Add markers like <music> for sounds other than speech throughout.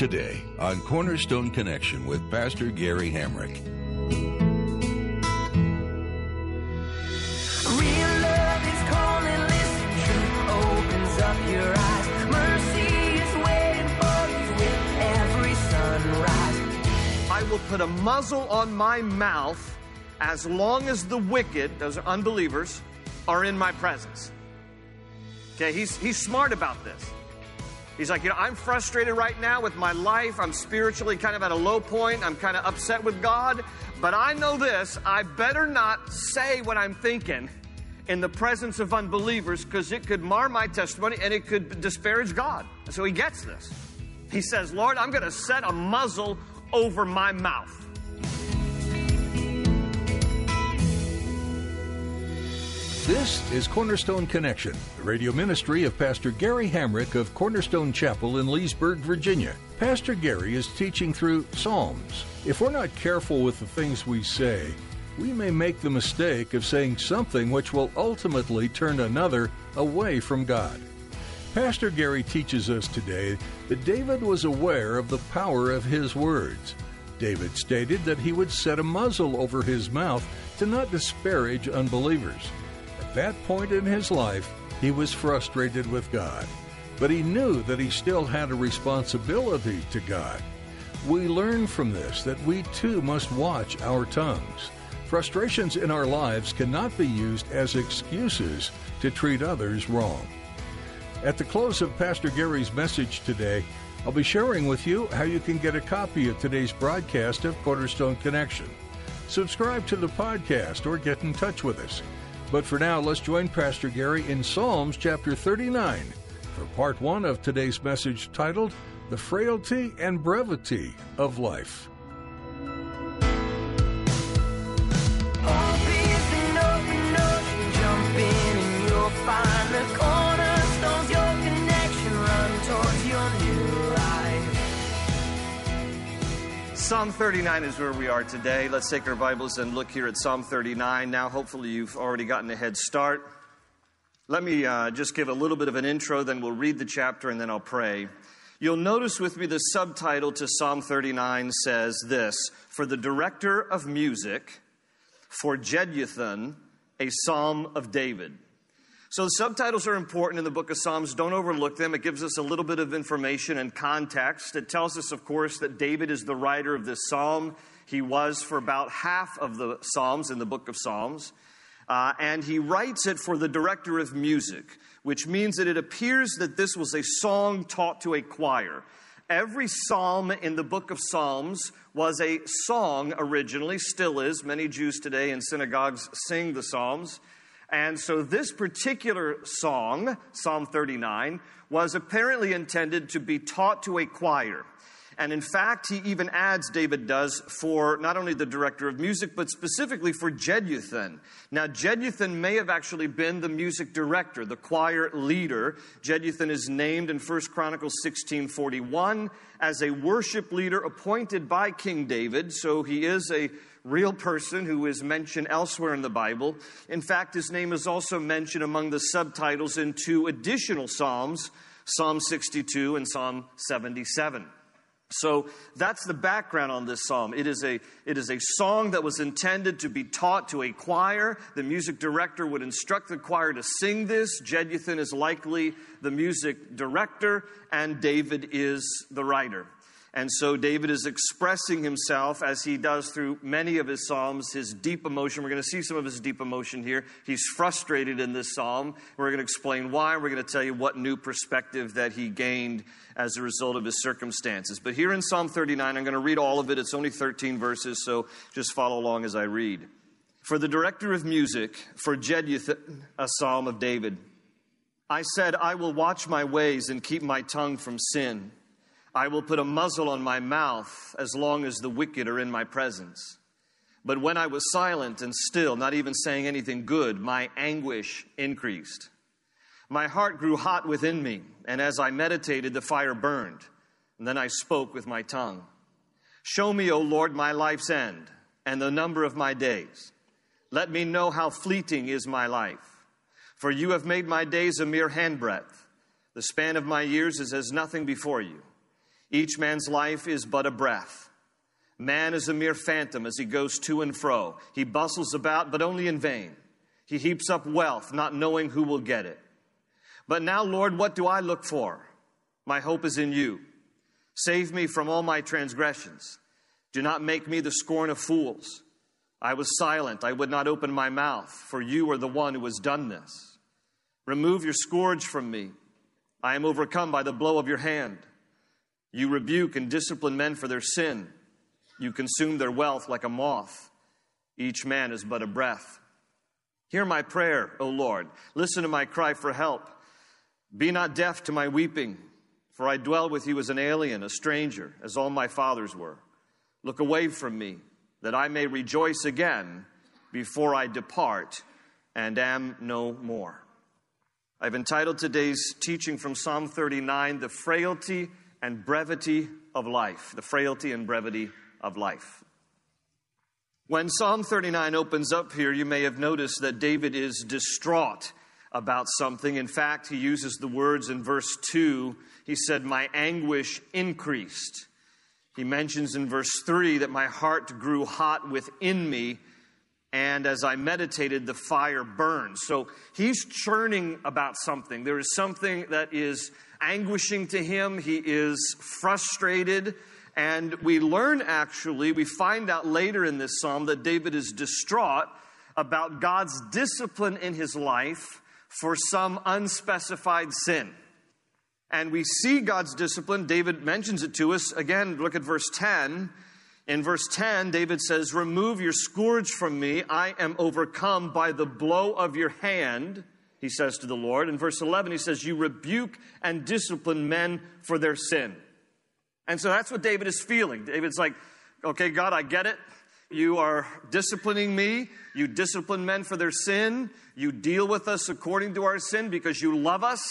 Today on Cornerstone Connection with Pastor Gary Hamrick. Real love is calling, listen, truth opens up your eyes. Mercy is waiting for you with every sunrise. I will put a muzzle on my mouth as long as the wicked, those are unbelievers, are in my presence. Okay, he's, he's smart about this. He's like, you know, I'm frustrated right now with my life. I'm spiritually kind of at a low point. I'm kind of upset with God. But I know this I better not say what I'm thinking in the presence of unbelievers because it could mar my testimony and it could disparage God. So he gets this. He says, Lord, I'm going to set a muzzle over my mouth. This is Cornerstone Connection, the radio ministry of Pastor Gary Hamrick of Cornerstone Chapel in Leesburg, Virginia. Pastor Gary is teaching through Psalms. If we're not careful with the things we say, we may make the mistake of saying something which will ultimately turn another away from God. Pastor Gary teaches us today that David was aware of the power of his words. David stated that he would set a muzzle over his mouth to not disparage unbelievers. At that point in his life, he was frustrated with God, but he knew that he still had a responsibility to God. We learn from this that we too must watch our tongues. Frustrations in our lives cannot be used as excuses to treat others wrong. At the close of Pastor Gary's message today, I'll be sharing with you how you can get a copy of today's broadcast of Cornerstone Connection. Subscribe to the podcast or get in touch with us. But for now, let's join Pastor Gary in Psalms chapter 39 for part one of today's message titled The Frailty and Brevity of Life. Psalm 39 is where we are today. Let's take our Bibles and look here at Psalm 39. Now, hopefully, you've already gotten a head start. Let me uh, just give a little bit of an intro, then we'll read the chapter and then I'll pray. You'll notice with me the subtitle to Psalm 39 says this For the director of music, for Jeduthun, a psalm of David. So the subtitles are important in the book of Psalms. Don't overlook them. It gives us a little bit of information and context. It tells us, of course, that David is the writer of this psalm. He was for about half of the psalms in the book of Psalms. Uh, and he writes it for the director of music, which means that it appears that this was a song taught to a choir. Every psalm in the book of Psalms was a song originally, still is. Many Jews today in synagogues sing the Psalms. And so this particular song, Psalm 39, was apparently intended to be taught to a choir. And in fact, he even adds, David does, for not only the director of music, but specifically for Jeduthun. Now, Jeduthun may have actually been the music director, the choir leader. Jeduthun is named in 1 Chronicles 1641 as a worship leader appointed by King David. So he is a real person who is mentioned elsewhere in the Bible. In fact, his name is also mentioned among the subtitles in two additional Psalms, Psalm 62 and Psalm 77. So that's the background on this psalm. It is, a, it is a song that was intended to be taught to a choir. The music director would instruct the choir to sing this. Jeduthun is likely the music director, and David is the writer. And so David is expressing himself as he does through many of his psalms, his deep emotion. We're going to see some of his deep emotion here. He's frustrated in this psalm. We're going to explain why. We're going to tell you what new perspective that he gained as a result of his circumstances. But here in Psalm 39, I'm going to read all of it. It's only 13 verses, so just follow along as I read. For the director of music, for Jeduthun, a psalm of David, I said, I will watch my ways and keep my tongue from sin. I will put a muzzle on my mouth as long as the wicked are in my presence. But when I was silent and still, not even saying anything good, my anguish increased. My heart grew hot within me, and as I meditated, the fire burned. And then I spoke with my tongue. Show me, O Lord, my life's end and the number of my days. Let me know how fleeting is my life. For you have made my days a mere handbreadth. The span of my years is as nothing before you. Each man's life is but a breath. Man is a mere phantom as he goes to and fro. He bustles about, but only in vain. He heaps up wealth, not knowing who will get it. But now, Lord, what do I look for? My hope is in you. Save me from all my transgressions. Do not make me the scorn of fools. I was silent, I would not open my mouth, for you are the one who has done this. Remove your scourge from me. I am overcome by the blow of your hand. You rebuke and discipline men for their sin. You consume their wealth like a moth. Each man is but a breath. Hear my prayer, O Lord. Listen to my cry for help. Be not deaf to my weeping, for I dwell with you as an alien, a stranger, as all my fathers were. Look away from me, that I may rejoice again before I depart and am no more. I've entitled today's teaching from Psalm 39, The Frailty and Brevity of Life. The Frailty and Brevity of life. When Psalm 39 opens up here, you may have noticed that David is distraught about something. In fact, he uses the words in verse 2. He said, My anguish increased. He mentions in verse 3 that my heart grew hot within me, and as I meditated, the fire burned. So he's churning about something. There is something that is anguishing to him. He is frustrated. And we learn actually, we find out later in this psalm that David is distraught about God's discipline in his life for some unspecified sin. And we see God's discipline. David mentions it to us. Again, look at verse 10. In verse 10, David says, Remove your scourge from me. I am overcome by the blow of your hand, he says to the Lord. In verse 11, he says, You rebuke and discipline men for their sin. And so that's what David is feeling. David's like, okay, God, I get it. You are disciplining me. You discipline men for their sin. You deal with us according to our sin because you love us.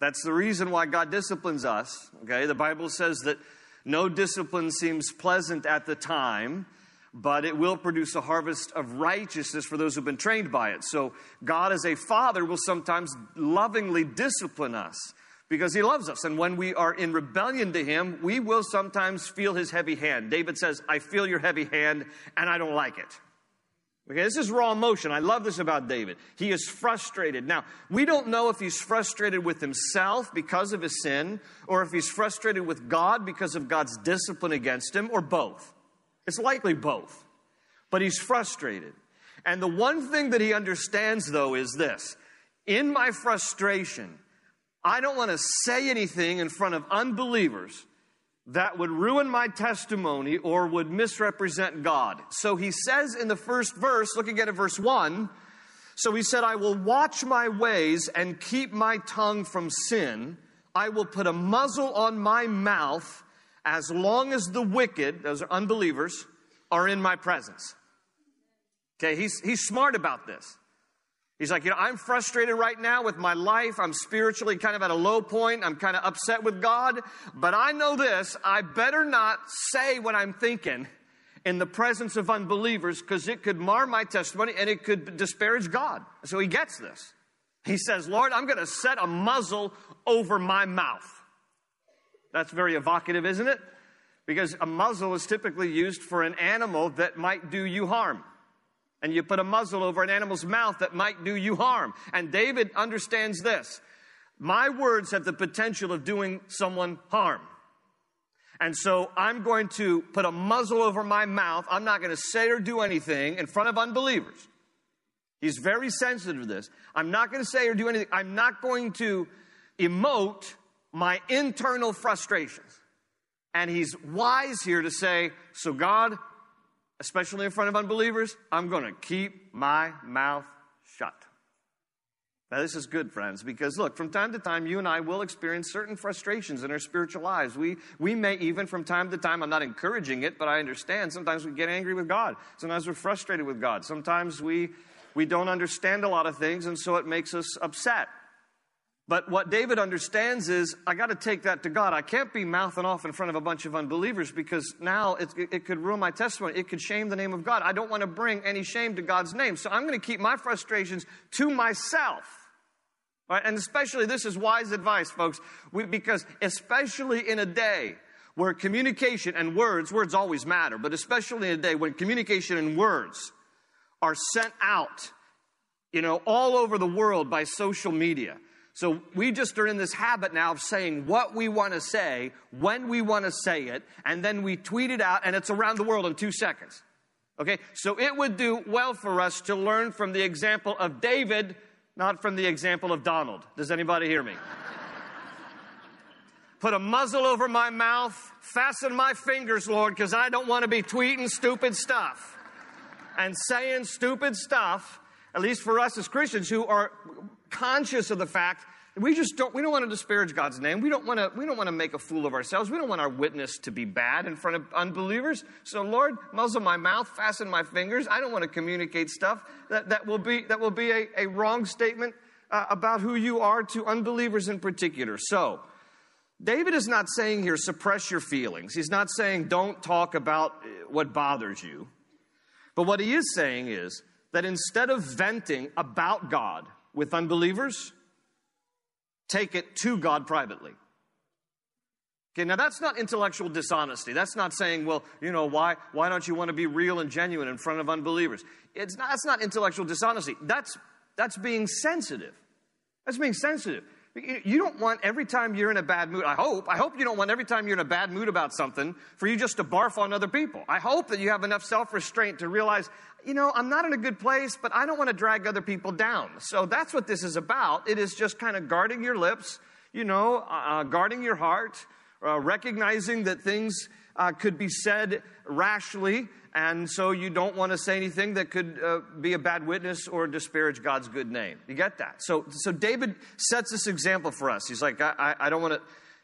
That's the reason why God disciplines us. Okay, the Bible says that no discipline seems pleasant at the time, but it will produce a harvest of righteousness for those who've been trained by it. So, God, as a father, will sometimes lovingly discipline us because he loves us. And when we are in rebellion to him, we will sometimes feel his heavy hand. David says, I feel your heavy hand and I don't like it. Okay, this is raw emotion. I love this about David. He is frustrated. Now, we don't know if he's frustrated with himself because of his sin, or if he's frustrated with God because of God's discipline against him, or both. It's likely both. But he's frustrated. And the one thing that he understands, though, is this in my frustration, I don't want to say anything in front of unbelievers that would ruin my testimony or would misrepresent God. So he says in the first verse, look again at verse 1. So he said, I will watch my ways and keep my tongue from sin. I will put a muzzle on my mouth as long as the wicked, those are unbelievers, are in my presence. Okay, he's, he's smart about this. He's like, you know, I'm frustrated right now with my life. I'm spiritually kind of at a low point. I'm kind of upset with God. But I know this I better not say what I'm thinking in the presence of unbelievers because it could mar my testimony and it could disparage God. So he gets this. He says, Lord, I'm going to set a muzzle over my mouth. That's very evocative, isn't it? Because a muzzle is typically used for an animal that might do you harm and you put a muzzle over an animal's mouth that might do you harm. And David understands this. My words have the potential of doing someone harm. And so I'm going to put a muzzle over my mouth. I'm not going to say or do anything in front of unbelievers. He's very sensitive to this. I'm not going to say or do anything. I'm not going to emote my internal frustrations. And he's wise here to say, So, God, especially in front of unbelievers, I'm going to keep my mouth shut. Now, this is good, friends, because look, from time to time, you and I will experience certain frustrations in our spiritual lives. We, we may even, from time to time, I'm not encouraging it, but I understand, sometimes we get angry with God. Sometimes we're frustrated with God. Sometimes we, we don't understand a lot of things, and so it makes us upset. But what David understands is, I got to take that to God. I can't be mouthing off in front of a bunch of unbelievers because now it, it, could ruin my testimony. It could shame the name of God. I don't want to bring any shame to God's name. So I'm going to keep my frustrations to myself. Right? And especially, this is wise advice, folks, we, because especially in a day where communication and words, words always matter, but especially in a day when communication and words are sent out, you know, all over the world by social media so we just are in this habit now of saying what we want to say, when we want to say it, and then we tweet it out, and it's around the world in two seconds. Okay? So it would do well for us to learn from the example of David, not from the example of Donald. Does anybody hear me? <laughs> Put a muzzle over my mouth, fasten my fingers, Lord, because I don't want to be tweeting stupid stuff and saying stupid stuff, at least for us as Christians who are conscious of the fact we just don't we don't want to disparage god's name. We don't want to we don't want to make a fool of ourselves. We don't want our witness to be bad in front of unbelievers. So lord muzzle my mouth fasten my fingers. I don't want to communicate stuff that, that will be that will be a, a wrong statement uh, about who you are to unbelievers in particular. So david is not saying here suppress your feelings. He's not saying don't talk about uh, what bothers you. But what he is saying is that instead of venting about god with unbelievers, take it to God privately. Okay, now that's not intellectual dishonesty. That's not saying, well, you know, why, why don't you want to be real and genuine in front of unbelievers? It's not, that's not intellectual dishonesty. That's, that's being sensitive. That's being sensitive. You don't want every time you're in a bad mood, I hope, I hope you don't want every time you're in a bad mood about something for you just to barf on other people. I hope that you have enough self restraint to realize, you know, I'm not in a good place, but I don't want to drag other people down. So that's what this is about. It is just kind of guarding your lips, you know, uh, uh guarding your heart, uh, recognizing that things uh, could be said rashly, and so you don't want to say anything that could uh, be a bad witness or disparage God's good name. You get that? So, so David sets this example for us. He's like, I, I, I don't want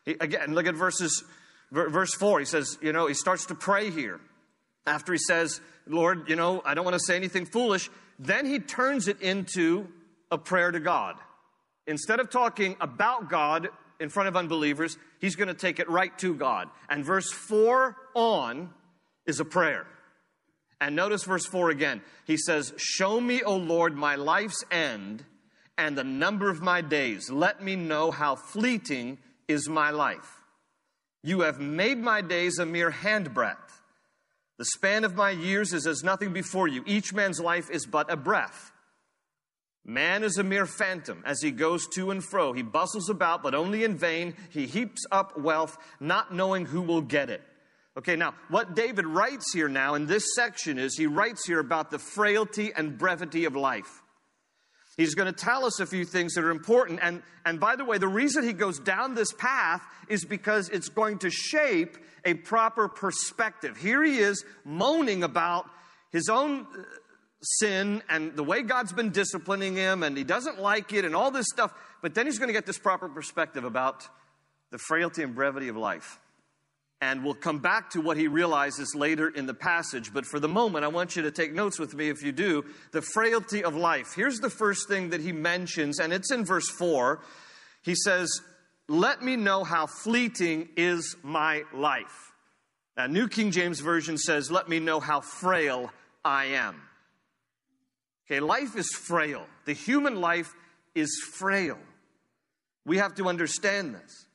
to. Again, look at verses, verse four. He says, you know, he starts to pray here. After he says, Lord, you know, I don't want to say anything foolish. Then he turns it into a prayer to God. Instead of talking about God in front of unbelievers, he's going to take it right to God. And verse 4 on is a prayer. And notice verse 4 again. He says, Show me, O Lord, my life's end and the number of my days. Let me know how fleeting is my life. You have made my days a mere handbreadth. The span of my years is as nothing before you. Each man's life is but a breath. Man is a mere phantom as he goes to and fro. He bustles about, but only in vain. He heaps up wealth, not knowing who will get it. Okay, now, what David writes here now in this section is he writes here about the frailty and brevity of life. He's going to tell us a few things that are important. And, and by the way, the reason he goes down this path is because it's going to shape a proper perspective. Here he is moaning about his own sin and the way God's been disciplining him, and he doesn't like it, and all this stuff. But then he's going to get this proper perspective about the frailty and brevity of life. And we'll come back to what he realizes later in the passage. But for the moment, I want you to take notes with me if you do. The frailty of life. Here's the first thing that he mentions, and it's in verse 4. He says, Let me know how fleeting is my life. Now, New King James Version says, Let me know how frail I am. Okay, life is frail. The human life is frail. We have to understand this.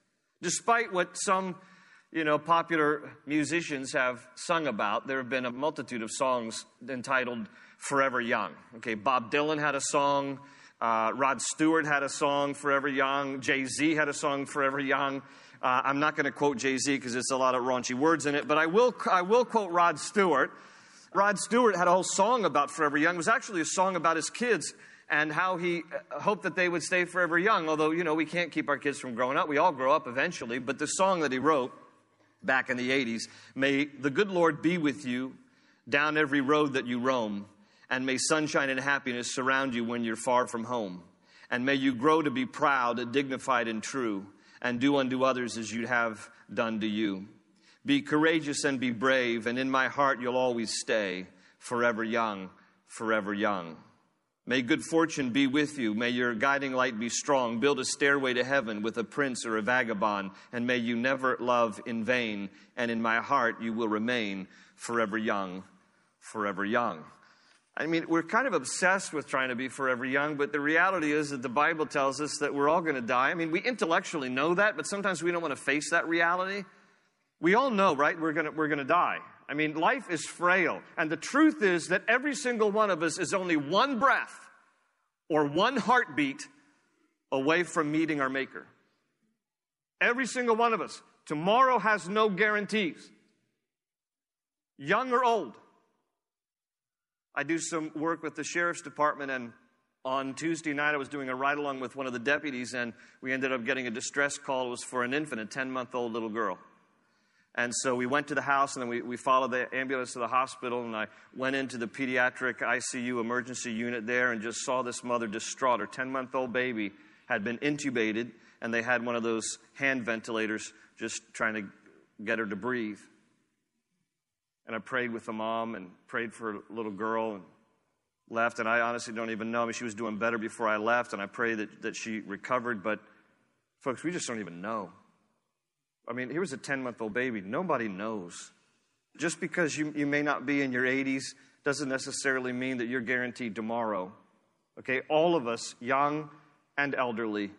Despite what some, you know, popular musicians have sung about, there have been a multitude of songs entitled Forever Young. Okay, Bob Dylan had a song, uh, Rod Stewart had a song, Forever Young, Jay Z had a song, Forever Young. Uh, I'm not going to quote Jay Z because it's a lot of raunchy words in it, but I will, I will quote Rod Stewart. Rod Stewart had a whole song about Forever Young. It was actually a song about his kids and how he uh, hoped that they would stay forever young. Although, you know, we can't keep our kids from growing up. We all grow up eventually. But the song that he wrote back in the 80s May the good Lord be with you down every road that you roam, and may sunshine and happiness surround you when you're far from home. And may you grow to be proud, dignified, and true, and do unto others as you'd have done to you. Be courageous and be brave, and in my heart you'll always stay, forever young, forever young. May good fortune be with you. May your guiding light be strong. Build a stairway to heaven with a prince or a vagabond, and may you never love in vain. And in my heart you will remain forever young, forever young. I mean, we're kind of obsessed with trying to be forever young, but the reality is that the Bible tells us that we're all going to die. I mean, we intellectually know that, but sometimes we don't want to face that reality. We all know, right? We're going we're going to die. I mean, life is frail. And the truth is that every single one of us is only one breath or one heartbeat away from meeting our Maker. Every single one of us. Tomorrow has no guarantees, young or old. I do some work with the sheriff's department, and on Tuesday night, I was doing a ride along with one of the deputies, and we ended up getting a distress call. It was for an infant, a 10 month old little girl. And so we went to the house, and then we, we followed the ambulance to the hospital, and I went into the pediatric ICU emergency unit there and just saw this mother distraught. Her 10 month old baby had been intubated, and they had one of those hand ventilators just trying to get her to breathe. And I prayed with the mom and prayed for a little girl and left. And I honestly don't even know. I mean, she was doing better before I left, and I pray that, that she recovered. But, folks, we just don't even know. I mean, here was a 10 month old baby. Nobody knows. Just because you, you may not be in your 80s doesn't necessarily mean that you're guaranteed tomorrow. Okay? All of us, young and elderly,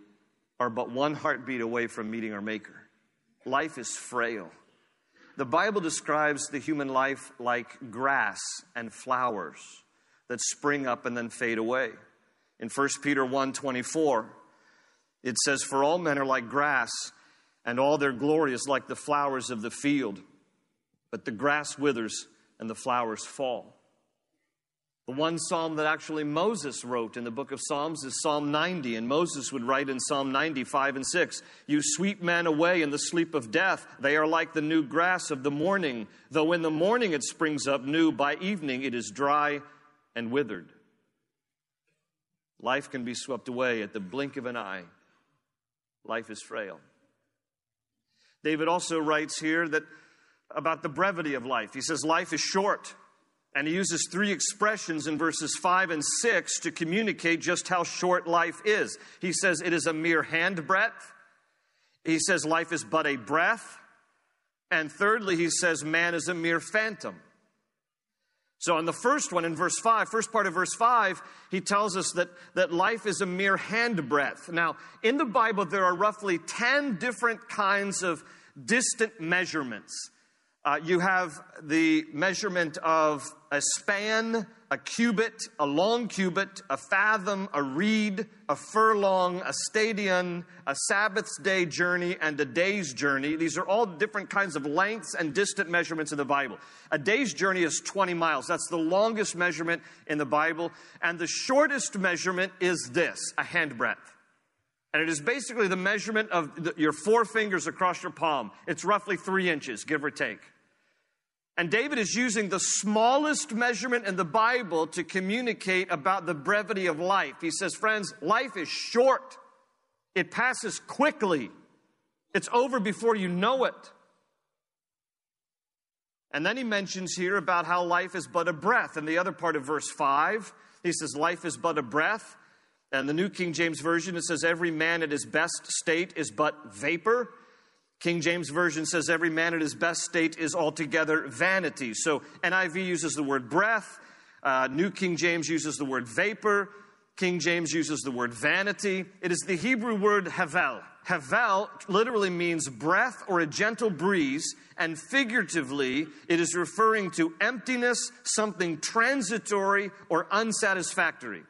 are but one heartbeat away from meeting our Maker. Life is frail. The Bible describes the human life like grass and flowers that spring up and then fade away. In 1 Peter 1:24, it says for all men are like grass and all their glory is like the flowers of the field. But the grass withers and the flowers fall. The one psalm that actually Moses wrote in the book of Psalms is Psalm 90, and Moses would write in Psalm 95 and 6 You sweep men away in the sleep of death. They are like the new grass of the morning. Though in the morning it springs up new, by evening it is dry and withered. Life can be swept away at the blink of an eye. Life is frail. David also writes here that about the brevity of life. He says, Life is short. And he uses three expressions in verses 5 and 6 to communicate just how short life is. He says it is a mere handbreadth. He says life is but a breath. And thirdly, he says man is a mere phantom. So, on the first one, in verse 5, first part of verse 5, he tells us that, that life is a mere handbreadth. Now, in the Bible, there are roughly 10 different kinds of distant measurements. Uh, you have the measurement of a span, a cubit, a long cubit, a fathom, a reed, a furlong, a stadion, a Sabbath's day journey, and a day's journey. These are all different kinds of lengths and distant measurements in the Bible. A day's journey is 20 miles. That's the longest measurement in the Bible. And the shortest measurement is this a handbreadth. And it is basically the measurement of the, your four fingers across your palm. It's roughly three inches, give or take. And David is using the smallest measurement in the Bible to communicate about the brevity of life. He says, Friends, life is short, it passes quickly, it's over before you know it. And then he mentions here about how life is but a breath. In the other part of verse 5, he says, Life is but a breath. And the New King James Version, it says, Every man at his best state is but vapor. King James Version says, Every man at his best state is altogether vanity. So NIV uses the word breath. Uh, New King James uses the word vapor. King James uses the word vanity. It is the Hebrew word havel. Havel literally means breath or a gentle breeze, and figuratively, it is referring to emptiness, something transitory or unsatisfactory.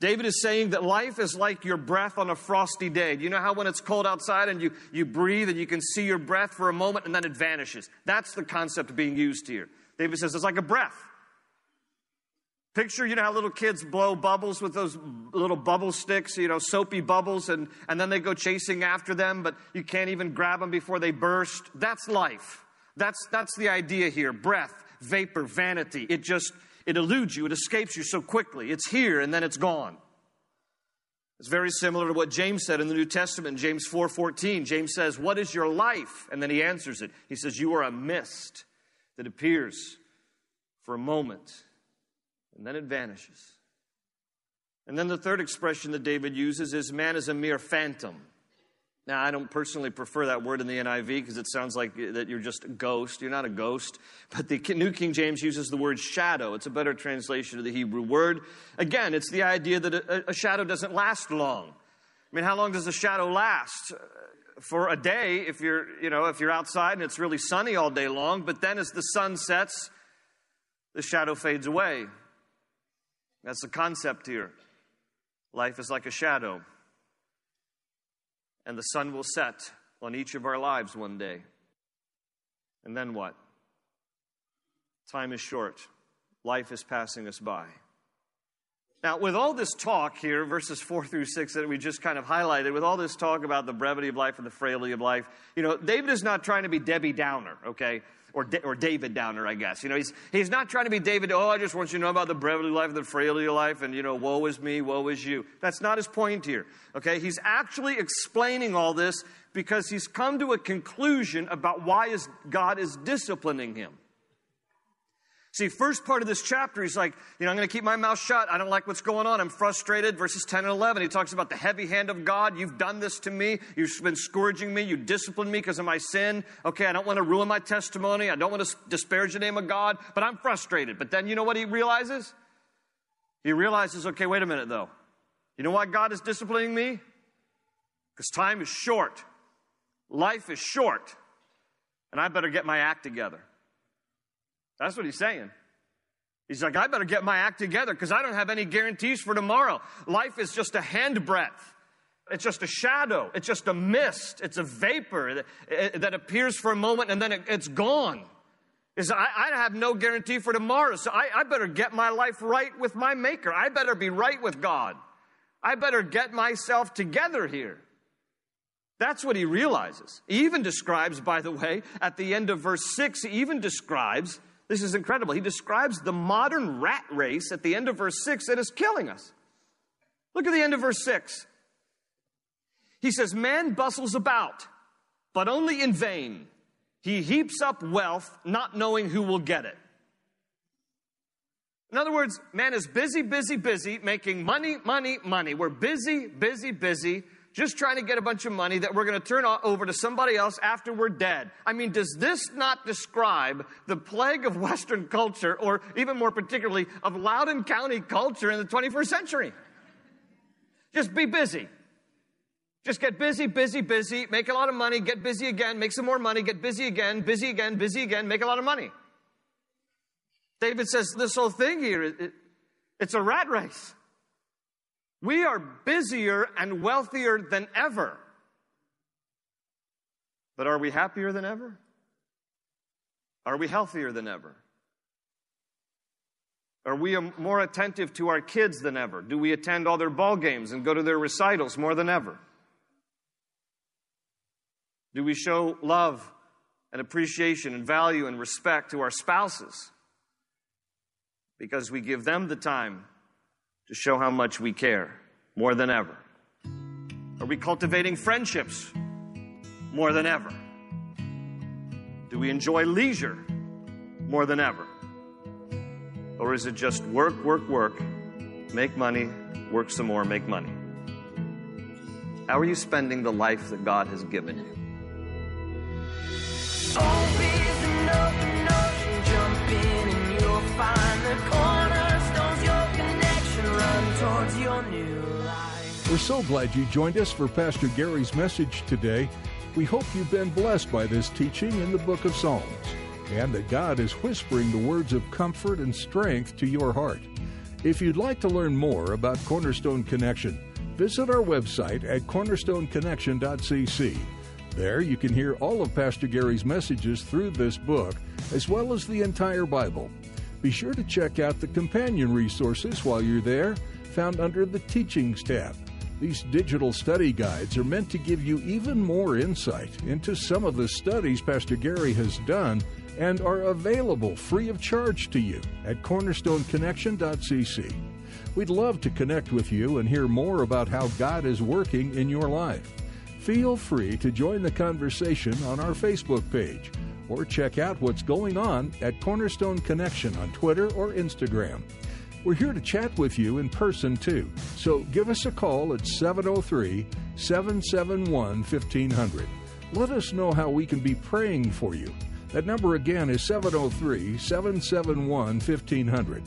David is saying that life is like your breath on a frosty day. You know how when it's cold outside and you, you breathe and you can see your breath for a moment and then it vanishes? That's the concept being used here. David says it's like a breath. Picture, you know how little kids blow bubbles with those little bubble sticks, you know, soapy bubbles, and, and then they go chasing after them, but you can't even grab them before they burst. That's life. That's, that's the idea here. Breath, vapor, vanity. It just, it eludes you, it escapes you so quickly. It's here and then it's gone. It's very similar to what James said in the New Testament, James 4:14. James says, "What is your life?" And then he answers it. He says, "You are a mist that appears for a moment and then it vanishes." And then the third expression that David uses is man is a mere phantom. Now, I don't personally prefer that word in the NIV because it sounds like that you're just a ghost. You're not a ghost. But the New King James uses the word shadow. It's a better translation of the Hebrew word. Again, it's the idea that a, a shadow doesn't last long. I mean, how long does a shadow last? For a day, if you're, you know, if you're outside and it's really sunny all day long, but then as the sun sets, the shadow fades away. That's the concept here. Life is like a shadow and the sun will set on each of our lives one day. And then what? Time is short, life is passing us by. Now, with all this talk here, verses 4 through 6 that we just kind of highlighted, with all this talk about the brevity of life and the frailty of life, you know, David is not trying to be Debbie Downer, okay? Or, or David Downer, I guess. You know, he's, he's not trying to be David, oh, I just want you to know about the brevity of life the frailty of life and, you know, woe is me, woe is you. That's not his point here, okay? He's actually explaining all this because he's come to a conclusion about why is, God is disciplining him. See, first part of this chapter, he's like, you know, I'm going to keep my mouth shut. I don't like what's going on. I'm frustrated. Verses 10 and 11, he talks about the heavy hand of God. You've done this to me. You've been scourging me. You disciplined me because of my sin. Okay, I don't want to ruin my testimony. I don't want to disparage the name of God, but I'm frustrated. But then you know what he realizes? He realizes, okay, wait a minute though. You know why God is disciplining me? Because time is short. Life is short. And I better get my act together. That's what he's saying. He's like, I better get my act together because I don't have any guarantees for tomorrow. Life is just a handbreadth. It's just a shadow. It's just a mist. It's a vapor that, eh, that appears for a moment and then it, it's gone. Is I, I, have no guarantee for tomorrow, so I, I better get my life right with my Maker. I better be right with God. I better get myself together here. That's what he realizes. He even describes, by the way, at the end of verse 6, he even describes this is incredible. He describes the modern rat race at the end of verse 6 that is killing us. Look at the end of verse 6. He says, Man bustles about, but only in vain. He heaps up wealth, not knowing who will get it. In other words, man is busy, busy, busy, making money, money, money. We're busy, busy, busy, just trying to get a bunch of money that we're going to turn over to somebody else after we're dead. I mean, does this not describe the plague of <laughs> Western culture, or even more particularly of Loudoun County culture in the 21st century? Just be busy. Just get busy, busy, busy, make a lot of money, get busy again, make some more money, get busy again, busy again, busy again, make a lot of money. David says this whole thing here, it, it's a rat race. We are busier and wealthier than ever. But are we happier than ever? Are we healthier than ever? Are we more attentive to our kids than ever? Do we attend all their ball games and go to their recitals more than ever? Do we show love and appreciation and value and respect to our spouses because we give them the time to show how much we care more than ever? Are we cultivating friendships more than ever? Do we enjoy leisure more than ever? Or is it just work, work, work, make money, work some more, make money? How are you spending the life that God has given you? We're so glad you joined us for Pastor Gary's message today. We hope you've been blessed by this teaching in the book of Psalms and that God is whispering the words of comfort and strength to your heart. If you'd like to learn more about Cornerstone Connection, visit our website at cornerstoneconnection.cc. There you can hear all of Pastor Gary's messages through this book, as well as the entire Bible. Be sure to check out the companion resources while you're there, found under the Teachings tab. These digital study guides are meant to give you even more insight into some of the studies Pastor Gary has done and are available free of charge to you at cornerstoneconnection.cc. We'd love to connect with you and hear more about how God is working in your life. Feel free to join the conversation on our Facebook page or check out what's going on at Cornerstone Connection on Twitter or Instagram. We're here to chat with you in person too, so give us a call at 703 771 1500. Let us know how we can be praying for you. That number again is 703 771 1500.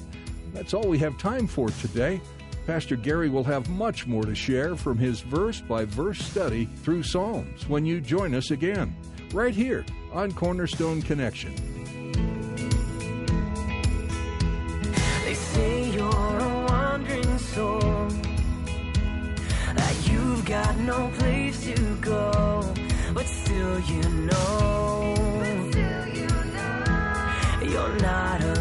That's all we have time for today. Pastor Gary will have much more to share from his verse by verse study through Psalms when you join us again, right here on Cornerstone Connection. Soul, that you've got no place to go, but still you know, you're not alone.